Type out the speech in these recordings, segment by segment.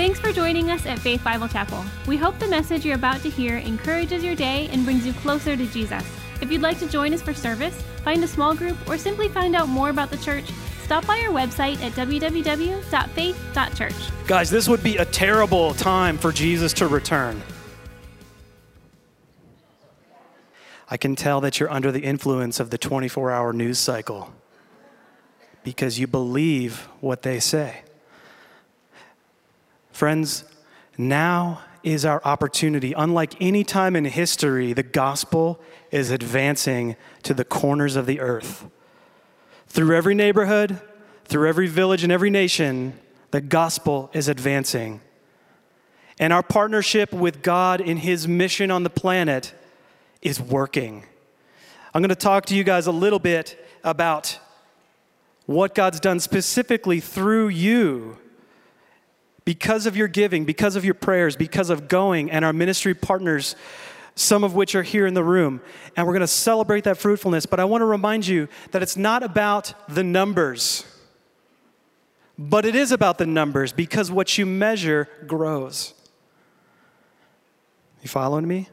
Thanks for joining us at Faith Bible Chapel. We hope the message you're about to hear encourages your day and brings you closer to Jesus. If you'd like to join us for service, find a small group, or simply find out more about the church, stop by our website at www.faith.church. Guys, this would be a terrible time for Jesus to return. I can tell that you're under the influence of the 24 hour news cycle because you believe what they say. Friends, now is our opportunity. Unlike any time in history, the gospel is advancing to the corners of the earth. Through every neighborhood, through every village, and every nation, the gospel is advancing. And our partnership with God in His mission on the planet is working. I'm going to talk to you guys a little bit about what God's done specifically through you because of your giving, because of your prayers, because of going, and our ministry partners, some of which are here in the room. And we're going to celebrate that fruitfulness. But I want to remind you that it's not about the numbers, but it is about the numbers because what you measure grows. You following me?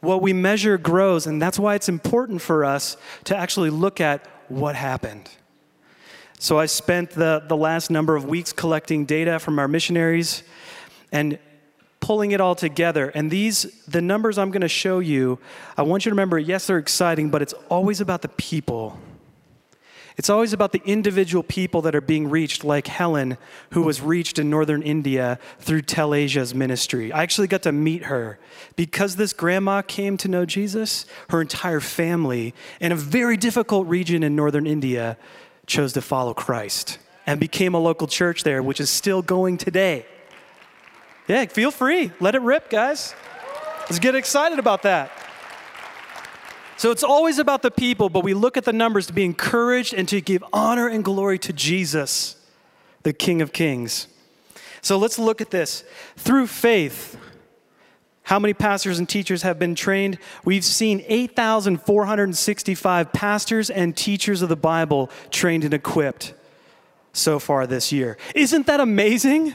What we measure grows, and that's why it's important for us to actually look at what happened. So I spent the, the last number of weeks collecting data from our missionaries and pulling it all together. And these, the numbers I'm going to show you, I want you to remember yes, they're exciting, but it's always about the people. It's always about the individual people that are being reached, like Helen, who was reached in northern India through Telasia's ministry. I actually got to meet her. Because this grandma came to know Jesus, her entire family, in a very difficult region in northern India, chose to follow Christ and became a local church there, which is still going today. Yeah, feel free. Let it rip, guys. Let's get excited about that. So it's always about the people, but we look at the numbers to be encouraged and to give honor and glory to Jesus, the King of Kings. So let's look at this. Through faith, how many pastors and teachers have been trained? We've seen 8,465 pastors and teachers of the Bible trained and equipped so far this year. Isn't that amazing?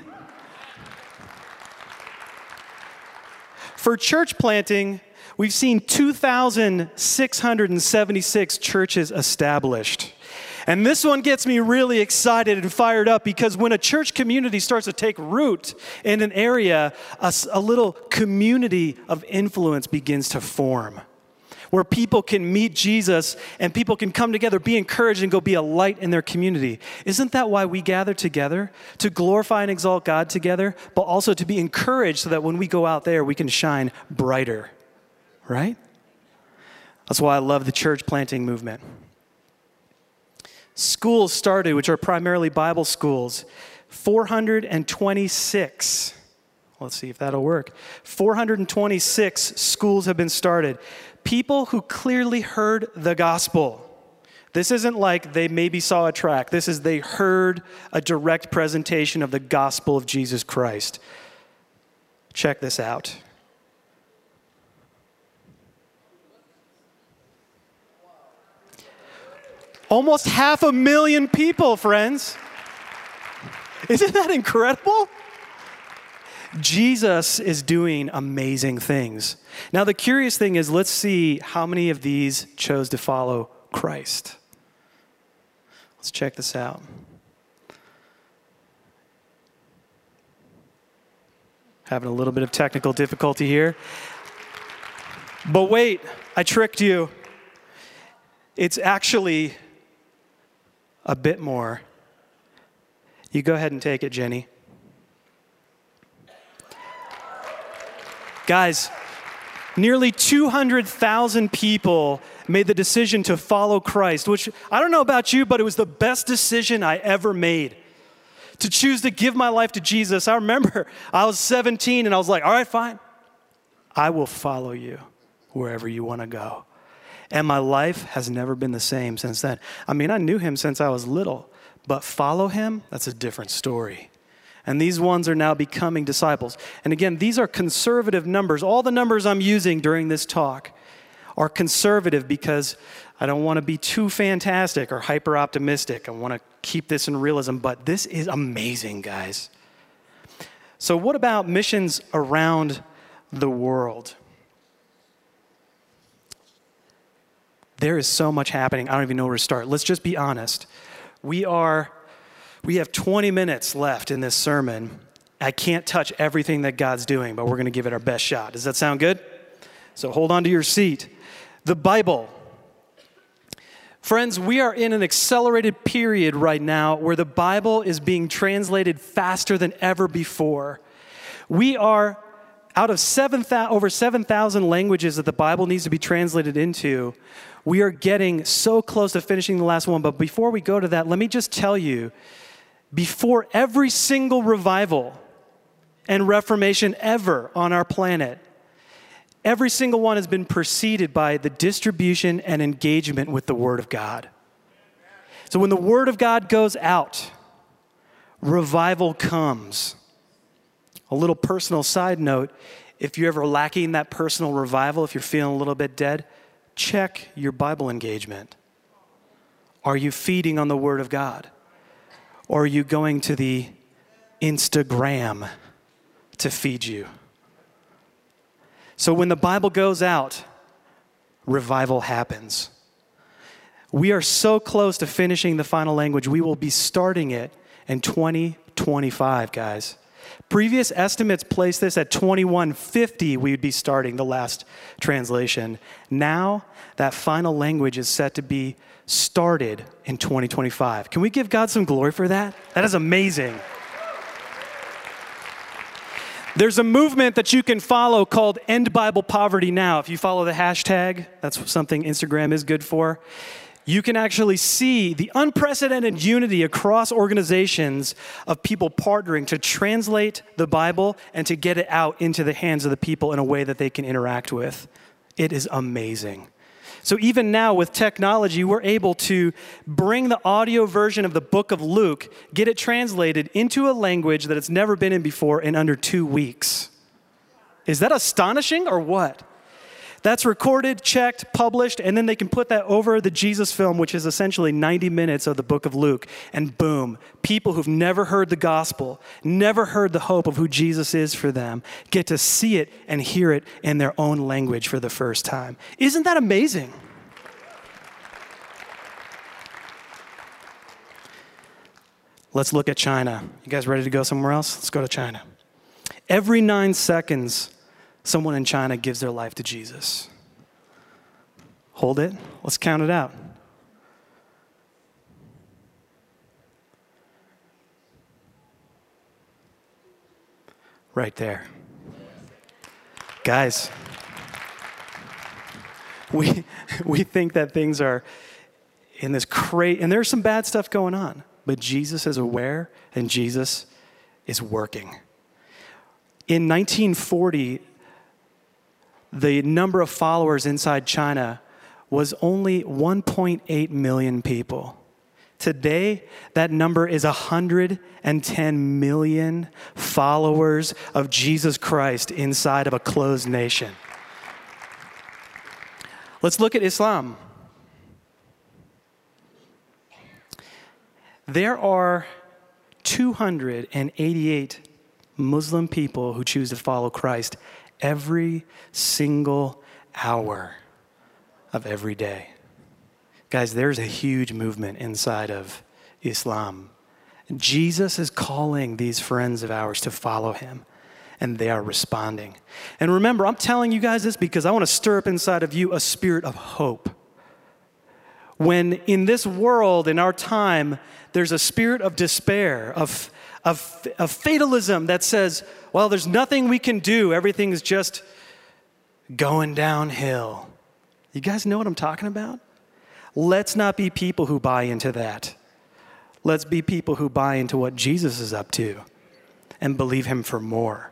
For church planting, we've seen 2,676 churches established. And this one gets me really excited and fired up because when a church community starts to take root in an area, a, a little community of influence begins to form where people can meet Jesus and people can come together, be encouraged, and go be a light in their community. Isn't that why we gather together? To glorify and exalt God together, but also to be encouraged so that when we go out there, we can shine brighter, right? That's why I love the church planting movement schools started, which are primarily Bible schools. 426. Let's see if that'll work. 426 schools have been started. People who clearly heard the gospel. This isn't like they maybe saw a track. This is they heard a direct presentation of the gospel of Jesus Christ. Check this out. Almost half a million people, friends. Isn't that incredible? Jesus is doing amazing things. Now, the curious thing is, let's see how many of these chose to follow Christ. Let's check this out. Having a little bit of technical difficulty here. But wait, I tricked you. It's actually a bit more. You go ahead and take it, Jenny. Guys, nearly 200,000 people made the decision to follow Christ, which I don't know about you, but it was the best decision I ever made. To choose to give my life to Jesus. I remember I was 17 and I was like, all right, fine. I will follow you wherever you want to go. And my life has never been the same since then. I mean, I knew him since I was little, but follow him, that's a different story. And these ones are now becoming disciples. And again, these are conservative numbers. All the numbers I'm using during this talk are conservative because I don't want to be too fantastic or hyper optimistic. I want to keep this in realism, but this is amazing, guys. So, what about missions around the world? There is so much happening. I don't even know where to start. Let's just be honest. We are we have 20 minutes left in this sermon. I can't touch everything that God's doing, but we're going to give it our best shot. Does that sound good? So hold on to your seat. The Bible. Friends, we are in an accelerated period right now where the Bible is being translated faster than ever before. We are out of 7, 000, over 7,000 languages that the Bible needs to be translated into. We are getting so close to finishing the last one. But before we go to that, let me just tell you before every single revival and reformation ever on our planet, every single one has been preceded by the distribution and engagement with the Word of God. So when the Word of God goes out, revival comes. A little personal side note if you're ever lacking that personal revival, if you're feeling a little bit dead, check your Bible engagement. Are you feeding on the Word of God? Or are you going to the Instagram to feed you? So when the Bible goes out, revival happens. We are so close to finishing the final language, we will be starting it in 2025, guys. Previous estimates place this at 2150, we would be starting the last translation. Now, that final language is set to be started in 2025. Can we give God some glory for that? That is amazing. There's a movement that you can follow called End Bible Poverty Now. If you follow the hashtag, that's something Instagram is good for. You can actually see the unprecedented unity across organizations of people partnering to translate the Bible and to get it out into the hands of the people in a way that they can interact with. It is amazing. So, even now with technology, we're able to bring the audio version of the book of Luke, get it translated into a language that it's never been in before in under two weeks. Is that astonishing or what? That's recorded, checked, published, and then they can put that over the Jesus film, which is essentially 90 minutes of the book of Luke. And boom, people who've never heard the gospel, never heard the hope of who Jesus is for them, get to see it and hear it in their own language for the first time. Isn't that amazing? Let's look at China. You guys ready to go somewhere else? Let's go to China. Every nine seconds, someone in China gives their life to Jesus. Hold it. Let's count it out. Right there. Guys, we, we think that things are in this crazy, and there's some bad stuff going on, but Jesus is aware and Jesus is working. In 1940, the number of followers inside China was only 1.8 million people. Today, that number is 110 million followers of Jesus Christ inside of a closed nation. Let's look at Islam. There are 288 Muslim people who choose to follow Christ every single hour of every day. Guys, there's a huge movement inside of Islam. Jesus is calling these friends of ours to follow him, and they are responding. And remember, I'm telling you guys this because I want to stir up inside of you a spirit of hope. When in this world, in our time, there's a spirit of despair, of, of, of fatalism that says, well, there's nothing we can do, everything is just going downhill. You guys know what I'm talking about? Let's not be people who buy into that. Let's be people who buy into what Jesus is up to and believe him for more.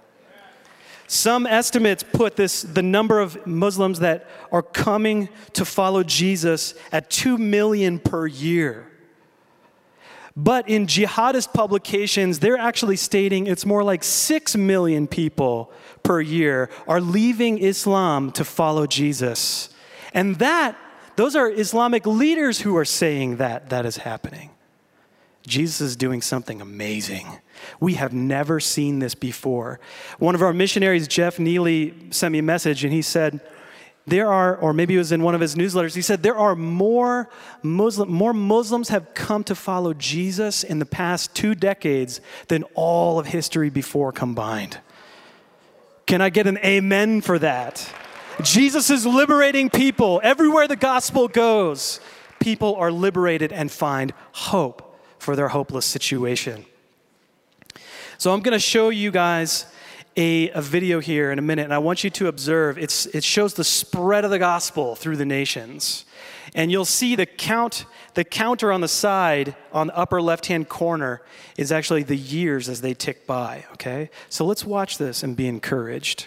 Some estimates put this the number of Muslims that are coming to follow Jesus at 2 million per year. But in jihadist publications, they're actually stating it's more like 6 million people per year are leaving Islam to follow Jesus. And that, those are Islamic leaders who are saying that that is happening. Jesus is doing something amazing. We have never seen this before. One of our missionaries, Jeff Neely, sent me a message and he said, there are, or maybe it was in one of his newsletters, he said, there are more, Muslim, more Muslims have come to follow Jesus in the past two decades than all of history before combined. Can I get an amen for that? Jesus is liberating people. Everywhere the gospel goes, people are liberated and find hope for their hopeless situation. So I'm going to show you guys a, a video here in a minute, and I want you to observe. It's, it shows the spread of the gospel through the nations. And you'll see the count, the counter on the side on the upper left-hand corner is actually the years as they tick by, okay? So let's watch this and be encouraged.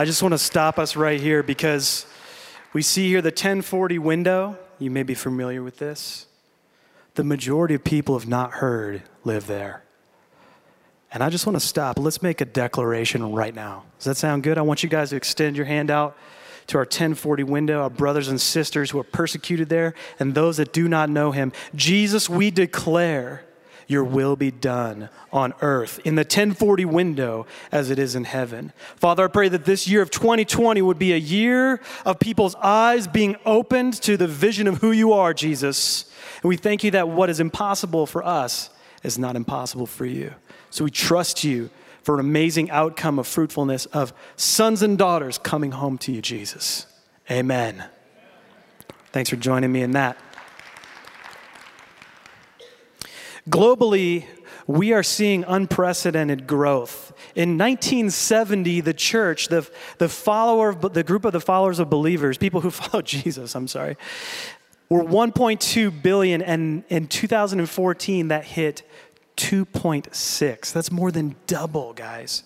I just want to stop us right here because we see here the 1040 window. You may be familiar with this. The majority of people have not heard live there. And I just want to stop. Let's make a declaration right now. Does that sound good? I want you guys to extend your hand out to our 1040 window, our brothers and sisters who are persecuted there, and those that do not know him. Jesus, we declare your will be done on earth in the 1040 window as it is in heaven. Father, I pray that this year of 2020 would be a year of people's eyes being opened to the vision of who you are, Jesus. And we thank you that what is impossible for us is not impossible for you. So we trust you for an amazing outcome of fruitfulness of sons and daughters coming home to you, Jesus. Amen. Thanks for joining me in that. Globally, we are seeing unprecedented growth. In 1970, the church, the, the follower, the group of the followers of believers, people who follow Jesus, I'm sorry, were 1.2 billion, and in 2014, that hit 2.6. That's more than double, guys.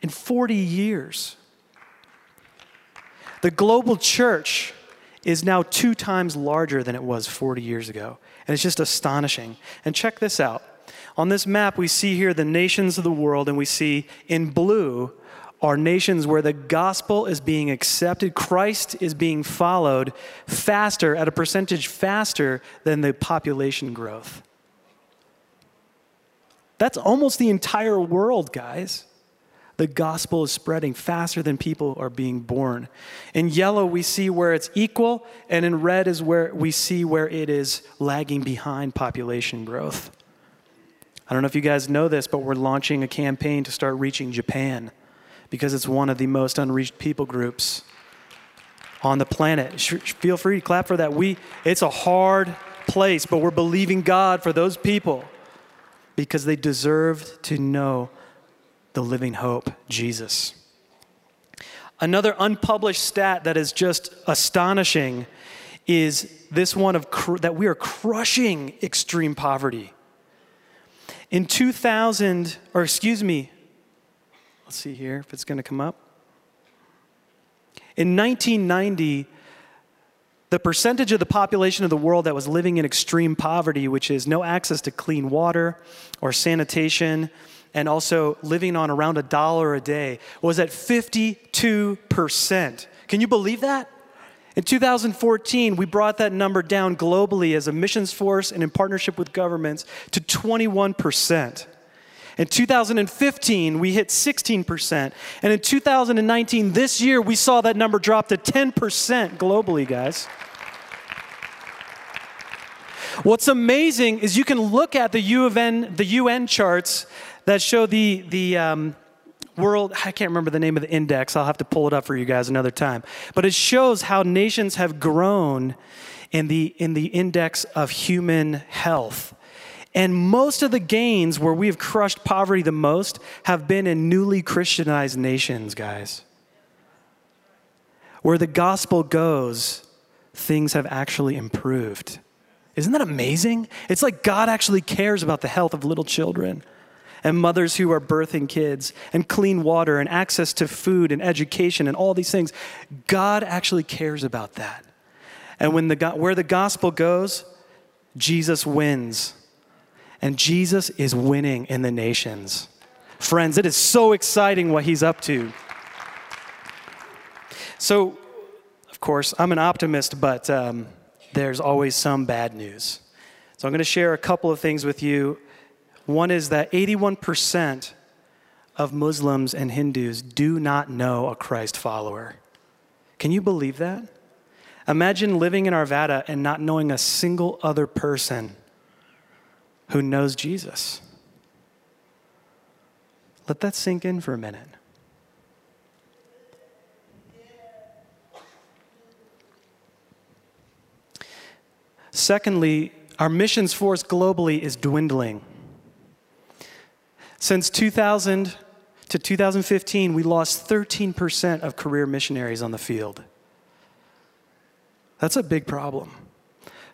In 40 years. The global church is now two times larger than it was 40 years ago. And it's just astonishing. And check this out. On this map, we see here the nations of the world, and we see in blue are nations where the gospel is being accepted, Christ is being followed faster, at a percentage faster than the population growth. That's almost the entire world, guys the gospel is spreading faster than people are being born. In yellow, we see where it's equal, and in red is where we see where it is lagging behind population growth. I don't know if you guys know this, but we're launching a campaign to start reaching Japan because it's one of the most unreached people groups on the planet. Feel free to clap for that. We, it's a hard place, but we're believing God for those people because they deserve to know the living hope, Jesus. Another unpublished stat that is just astonishing is this one of cr- that we are crushing extreme poverty. In 2000, or excuse me, Let's see here if it's going to come up. In 1990, the percentage of the population of the world that was living in extreme poverty, which is no access to clean water or sanitation, and also living on around a dollar a day, was at 52%. Can you believe that? In 2014, we brought that number down globally as a missions force and in partnership with governments to 21%. In 2015, we hit 16%. And in 2019, this year, we saw that number drop to 10% globally, guys. What's amazing is you can look at the UN, the UN charts that show the, the um, world, I can't remember the name of the index, I'll have to pull it up for you guys another time. But it shows how nations have grown in the, in the index of human health. And most of the gains where we've crushed poverty the most have been in newly Christianized nations, guys. Where the gospel goes, things have actually improved. Isn't that amazing? It's like God actually cares about the health of little children and mothers who are birthing kids and clean water and access to food and education and all these things. God actually cares about that. And when the, where the gospel goes, Jesus wins and Jesus is winning in the nations. Friends, it is so exciting what he's up to. So, of course, I'm an optimist, but um, there's always some bad news. So, I'm going to share a couple of things with you. One is that 81% of Muslims and Hindus do not know a Christ follower. Can you believe that? Imagine living in Arvada and not knowing a single other person who knows Jesus. Let that sink in for a minute. Secondly, our missions force globally is dwindling. Since 2000 to 2015, we lost 13% of career missionaries on the field. That's a big problem.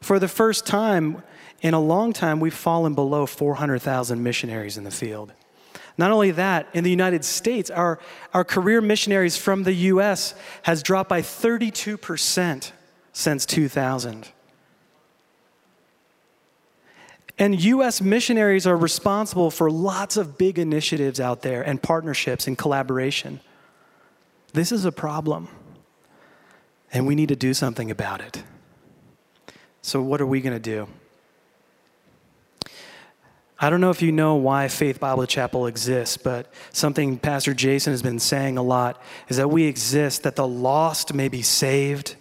For the first time, in a long time, we've fallen below 400,000 missionaries in the field. Not only that, in the United States, our, our career missionaries from the US has dropped by 32% since 2000. And US missionaries are responsible for lots of big initiatives out there and partnerships and collaboration. This is a problem, and we need to do something about it. So, what are we going to do? I don't know if you know why Faith Bible Chapel exists, but something Pastor Jason has been saying a lot is that we exist that the lost may be saved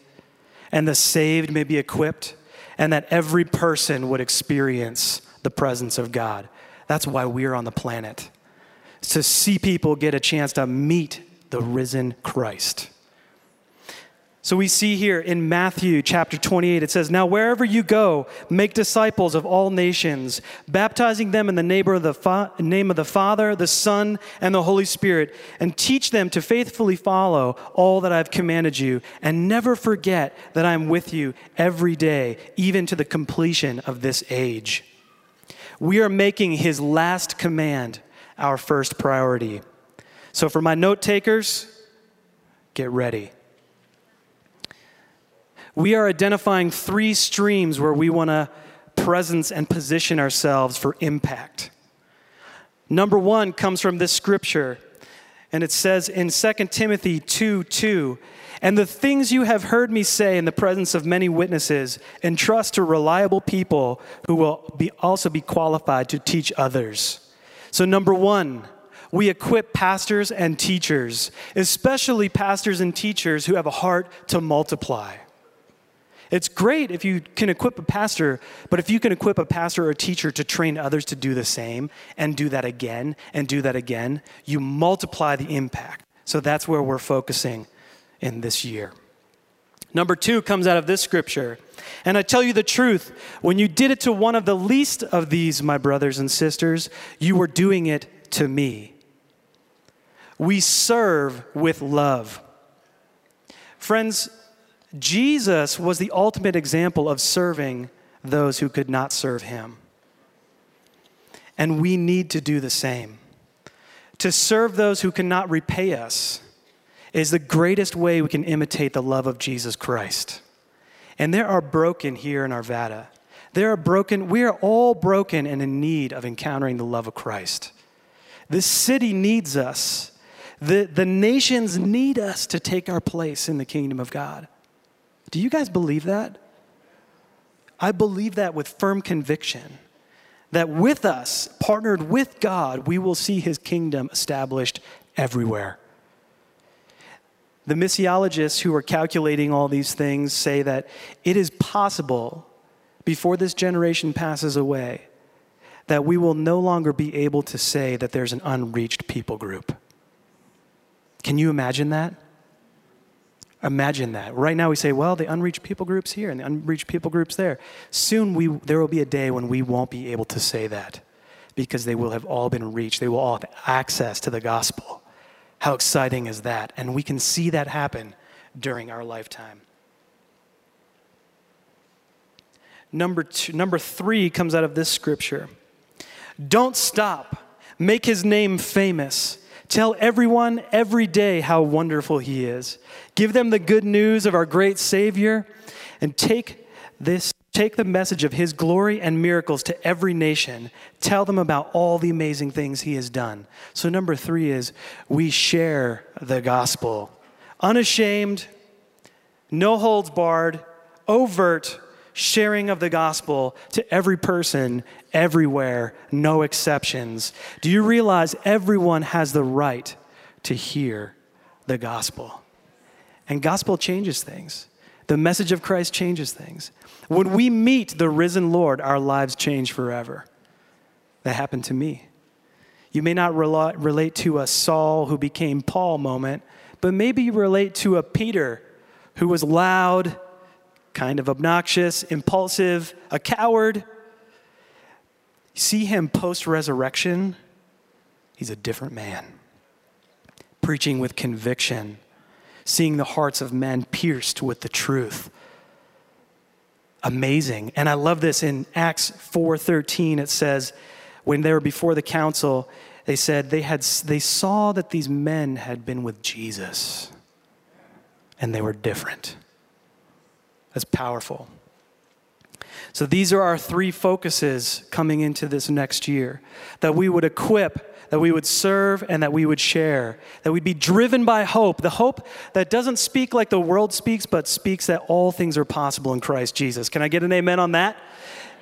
and the saved may be equipped, and that every person would experience the presence of God. That's why we're on the planet. to see people get a chance to meet the risen Christ. So we see here in Matthew chapter 28, it says, Now wherever you go, make disciples of all nations, baptizing them in the name of the, Father, the Son, and the Holy Spirit, and teach them to faithfully follow all that I've commanded you, and never forget that I am with you every day, even to the completion of this age. We are making his last command our first priority. So for my note takers, get ready we are identifying three streams where we want to presence and position ourselves for impact. Number one comes from this scripture, and it says in 2 Timothy 2 2, and the things you have heard me say in the presence of many witnesses, entrust to reliable people who will be also be qualified to teach others. So, number one, we equip pastors and teachers, especially pastors and teachers who have a heart to multiply. It's great if you can equip a pastor, but if you can equip a pastor or a teacher to train others to do the same and do that again and do that again, you multiply the impact. So that's where we're focusing in this year. Number two comes out of this scripture. And I tell you the truth, when you did it to one of the least of these, my brothers and sisters, you were doing it to me. We serve with love. Friends, Jesus was the ultimate example of serving those who could not serve him. And we need to do the same. to serve those who cannot repay us is the greatest way we can imitate the love of Jesus Christ. And there are broken here in Arvada. There are broken, we are all broken and in need of encountering the love of Christ. This city needs us. The, the nations need us to take our place in the kingdom of God. Do you guys believe that? I believe that with firm conviction that with us, partnered with God, we will see his kingdom established everywhere. The missiologists who are calculating all these things say that it is possible before this generation passes away that we will no longer be able to say that there's an unreached people group. Can you imagine that? Imagine that. Right now we say, well, the unreached people groups here and the unreached people groups there. Soon we, there will be a day when we won't be able to say that because they will have all been reached. They will all have access to the gospel. How exciting is that? And we can see that happen during our lifetime. Number, two, number three comes out of this scripture. Don't stop. Make his name famous. Tell everyone every day how wonderful he is. Give them the good news of our great Savior and take this take the message of his glory and miracles to every nation. Tell them about all the amazing things he has done. So number 3 is we share the gospel. Unashamed, no holds barred, overt sharing of the gospel to every person, everywhere, no exceptions. Do you realize everyone has the right to hear the gospel? And gospel changes things. The message of Christ changes things. When we meet the risen Lord, our lives change forever. That happened to me. You may not relate to a Saul who became Paul moment, but maybe you relate to a Peter who was loud kind of obnoxious, impulsive, a coward. See him post resurrection, he's a different man. Preaching with conviction, seeing the hearts of men pierced with the truth. Amazing. And I love this in Acts 4:13 it says when they were before the council they said they had they saw that these men had been with Jesus and they were different. That's powerful. So, these are our three focuses coming into this next year that we would equip, that we would serve, and that we would share. That we'd be driven by hope, the hope that doesn't speak like the world speaks, but speaks that all things are possible in Christ Jesus. Can I get an amen on that?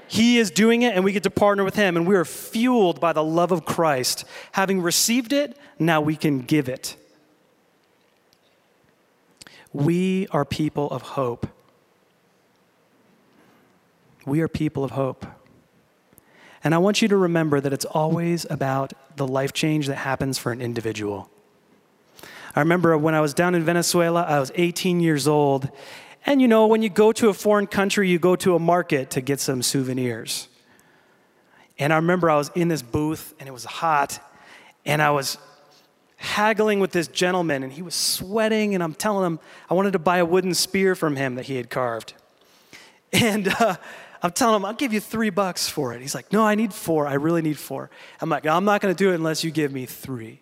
He is doing it, and we get to partner with Him, and we are fueled by the love of Christ. Having received it, now we can give it. We are people of hope. We are people of hope. And I want you to remember that it's always about the life change that happens for an individual. I remember when I was down in Venezuela, I was 18 years old. And you know, when you go to a foreign country, you go to a market to get some souvenirs. And I remember I was in this booth and it was hot. And I was haggling with this gentleman and he was sweating. And I'm telling him I wanted to buy a wooden spear from him that he had carved. And, uh, I'm telling him, I'll give you three bucks for it. He's like, No, I need four. I really need four. I'm like, I'm not going to do it unless you give me three.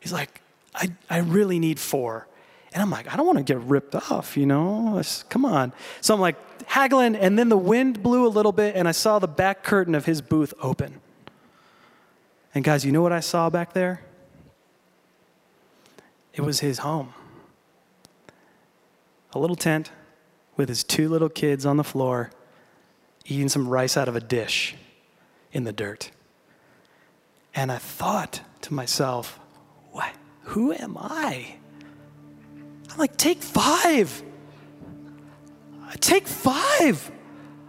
He's like, I, I really need four. And I'm like, I don't want to get ripped off, you know? Come on. So I'm like haggling, and then the wind blew a little bit, and I saw the back curtain of his booth open. And guys, you know what I saw back there? It was his home. A little tent with his two little kids on the floor eating some rice out of a dish in the dirt. And I thought to myself, what? Who am I? I'm like, take five. Take five.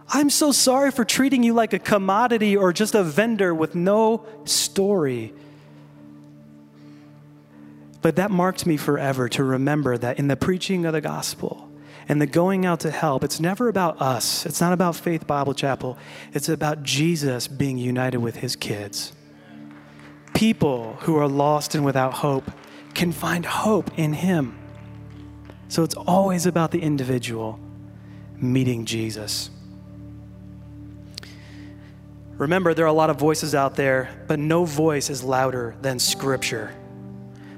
I'm so sorry for treating you like a commodity or just a vendor with no story. But that marked me forever to remember that in the preaching of the gospel, and the going out to help, it's never about us. It's not about Faith Bible Chapel. It's about Jesus being united with his kids. People who are lost and without hope can find hope in him. So it's always about the individual meeting Jesus. Remember, there are a lot of voices out there, but no voice is louder than Scripture.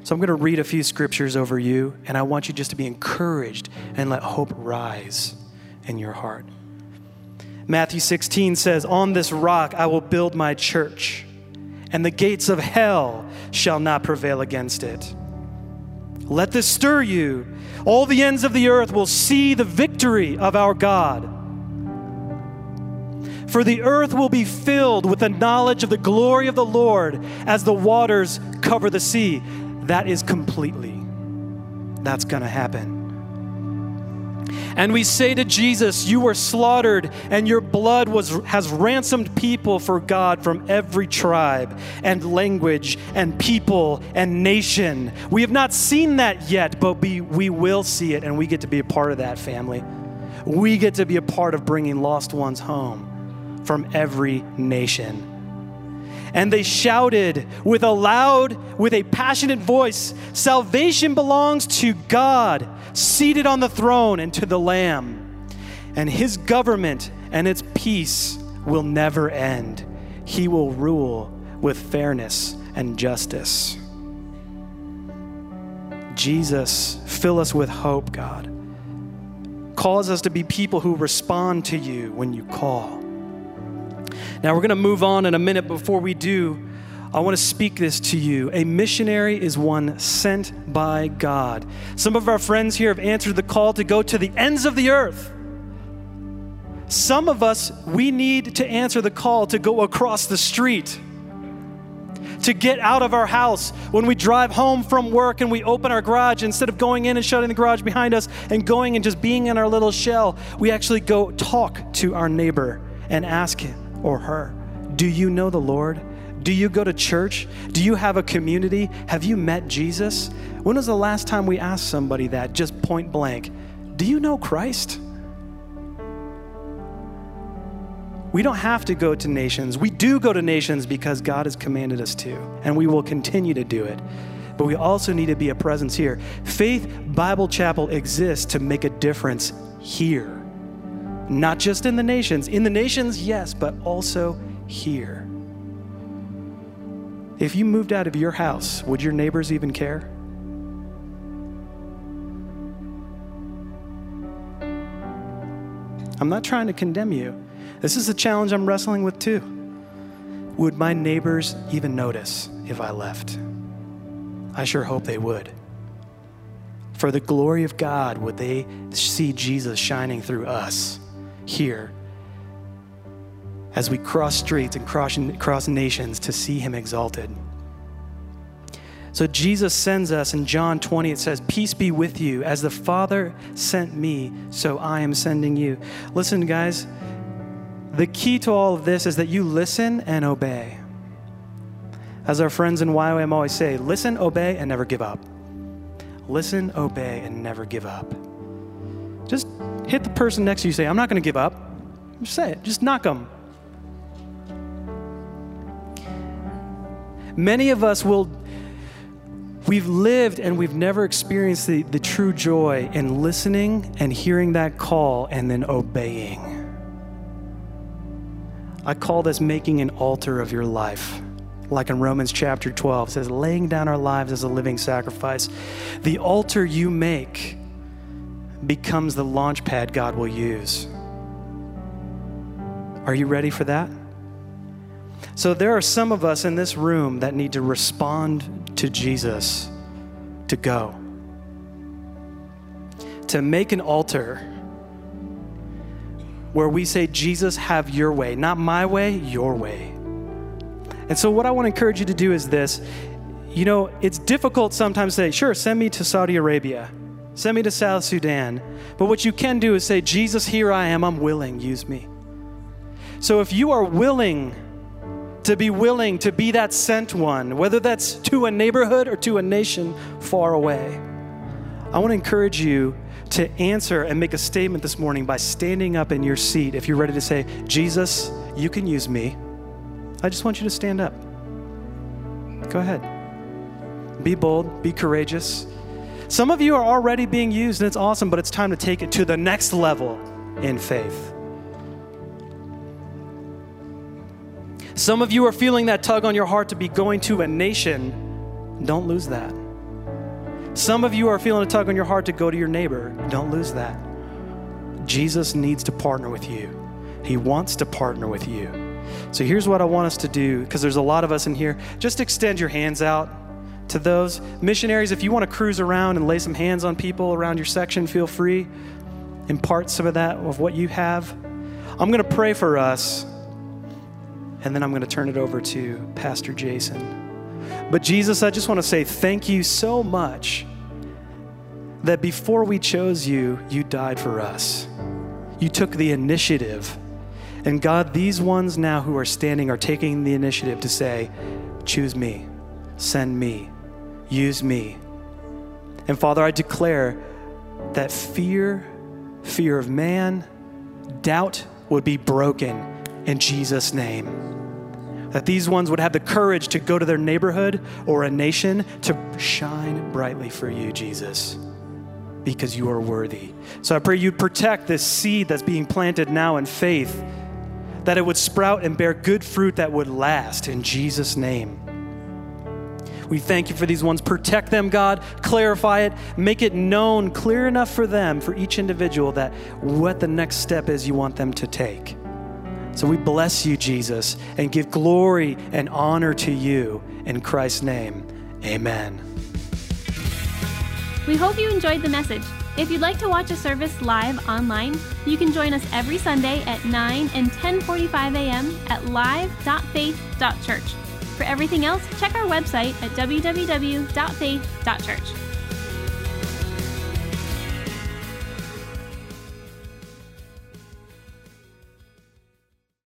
So I'm going to read a few scriptures over you, and I want you just to be encouraged and let hope rise in your heart. Matthew 16 says, On this rock I will build my church, and the gates of hell shall not prevail against it. Let this stir you. All the ends of the earth will see the victory of our God. For the earth will be filled with the knowledge of the glory of the Lord as the waters cover the sea. That is completely. That's going to happen. And we say to Jesus, You were slaughtered, and your blood was, has ransomed people for God from every tribe and language and people and nation. We have not seen that yet, but we, we will see it, and we get to be a part of that family. We get to be a part of bringing lost ones home from every nation. And they shouted with a loud, with a passionate voice Salvation belongs to God, seated on the throne, and to the Lamb. And his government and its peace will never end. He will rule with fairness and justice. Jesus, fill us with hope, God. Cause us to be people who respond to you when you call. Now, we're going to move on in a minute. Before we do, I want to speak this to you. A missionary is one sent by God. Some of our friends here have answered the call to go to the ends of the earth. Some of us, we need to answer the call to go across the street, to get out of our house. When we drive home from work and we open our garage, instead of going in and shutting the garage behind us and going and just being in our little shell, we actually go talk to our neighbor and ask him or her? Do you know the Lord? Do you go to church? Do you have a community? Have you met Jesus? When was the last time we asked somebody that, just point blank? Do you know Christ? We don't have to go to nations. We do go to nations because God has commanded us to, and we will continue to do it. But we also need to be a presence here. Faith Bible Chapel exists to make a difference here not just in the nations. In the nations, yes, but also here. If you moved out of your house, would your neighbors even care? I'm not trying to condemn you. This is a challenge I'm wrestling with too. Would my neighbors even notice if I left? I sure hope they would. For the glory of God, would they see Jesus shining through us? Here as we cross streets and cross, cross nations to see him exalted. So Jesus sends us in John 20, it says, Peace be with you. As the Father sent me, so I am sending you. Listen, guys, the key to all of this is that you listen and obey. As our friends in YWAM always say, listen, obey, and never give up. Listen, obey, and never give up. Just hit the person next to you, say, I'm not going to give up. Just say it, just knock them. Many of us will, we've lived and we've never experienced the, the true joy in listening and hearing that call and then obeying. I call this making an altar of your life. Like in Romans chapter 12, it says, laying down our lives as a living sacrifice. The altar you make becomes the launch pad God will use. Are you ready for that? So, there are some of us in this room that need to respond to Jesus to go, to make an altar where we say, Jesus, have your way, not my way, your way. And so, what I want to encourage you to do is this. You know, it's difficult sometimes to say, sure, send me to Saudi Arabia. Send me to South Sudan. But what you can do is say, Jesus, here I am. I'm willing. Use me. So if you are willing to be willing to be that sent one, whether that's to a neighborhood or to a nation far away, I want to encourage you to answer and make a statement this morning by standing up in your seat if you're ready to say, Jesus, you can use me. I just want you to stand up. Go ahead. Be bold, be courageous. Some of you are already being used and it's awesome, but it's time to take it to the next level in faith. Some of you are feeling that tug on your heart to be going to a nation. Don't lose that. Some of you are feeling a tug on your heart to go to your neighbor. Don't lose that. Jesus needs to partner with you, He wants to partner with you. So here's what I want us to do because there's a lot of us in here. Just extend your hands out to those missionaries. If you want to cruise around and lay some hands on people around your section, feel free. Impart some of that of what you have. I'm going to pray for us, and then I'm going to turn it over to Pastor Jason. But Jesus, I just want to say thank you so much that before we chose you, you died for us. You took the initiative. And God, these ones now who are standing are taking the initiative to say, choose me, send me, use me. And Father, I declare that fear, fear of man, doubt would be broken in Jesus' name. That these ones would have the courage to go to their neighborhood or a nation to shine brightly for you, Jesus because you are worthy. So I pray you'd protect this seed that's being planted now in faith, that it would sprout and bear good fruit that would last in Jesus' name. We thank you for these ones. Protect them, God. Clarify it. Make it known clear enough for them, for each individual, that what the next step is you want them to take. So we bless you, Jesus, and give glory and honor to you. In Christ's name, amen. We hope you enjoyed the message. If you'd like to watch a service live online, you can join us every Sunday at 9 and 10:45 a.m. at live.faith.church. For everything else, check our website at www.faith.church.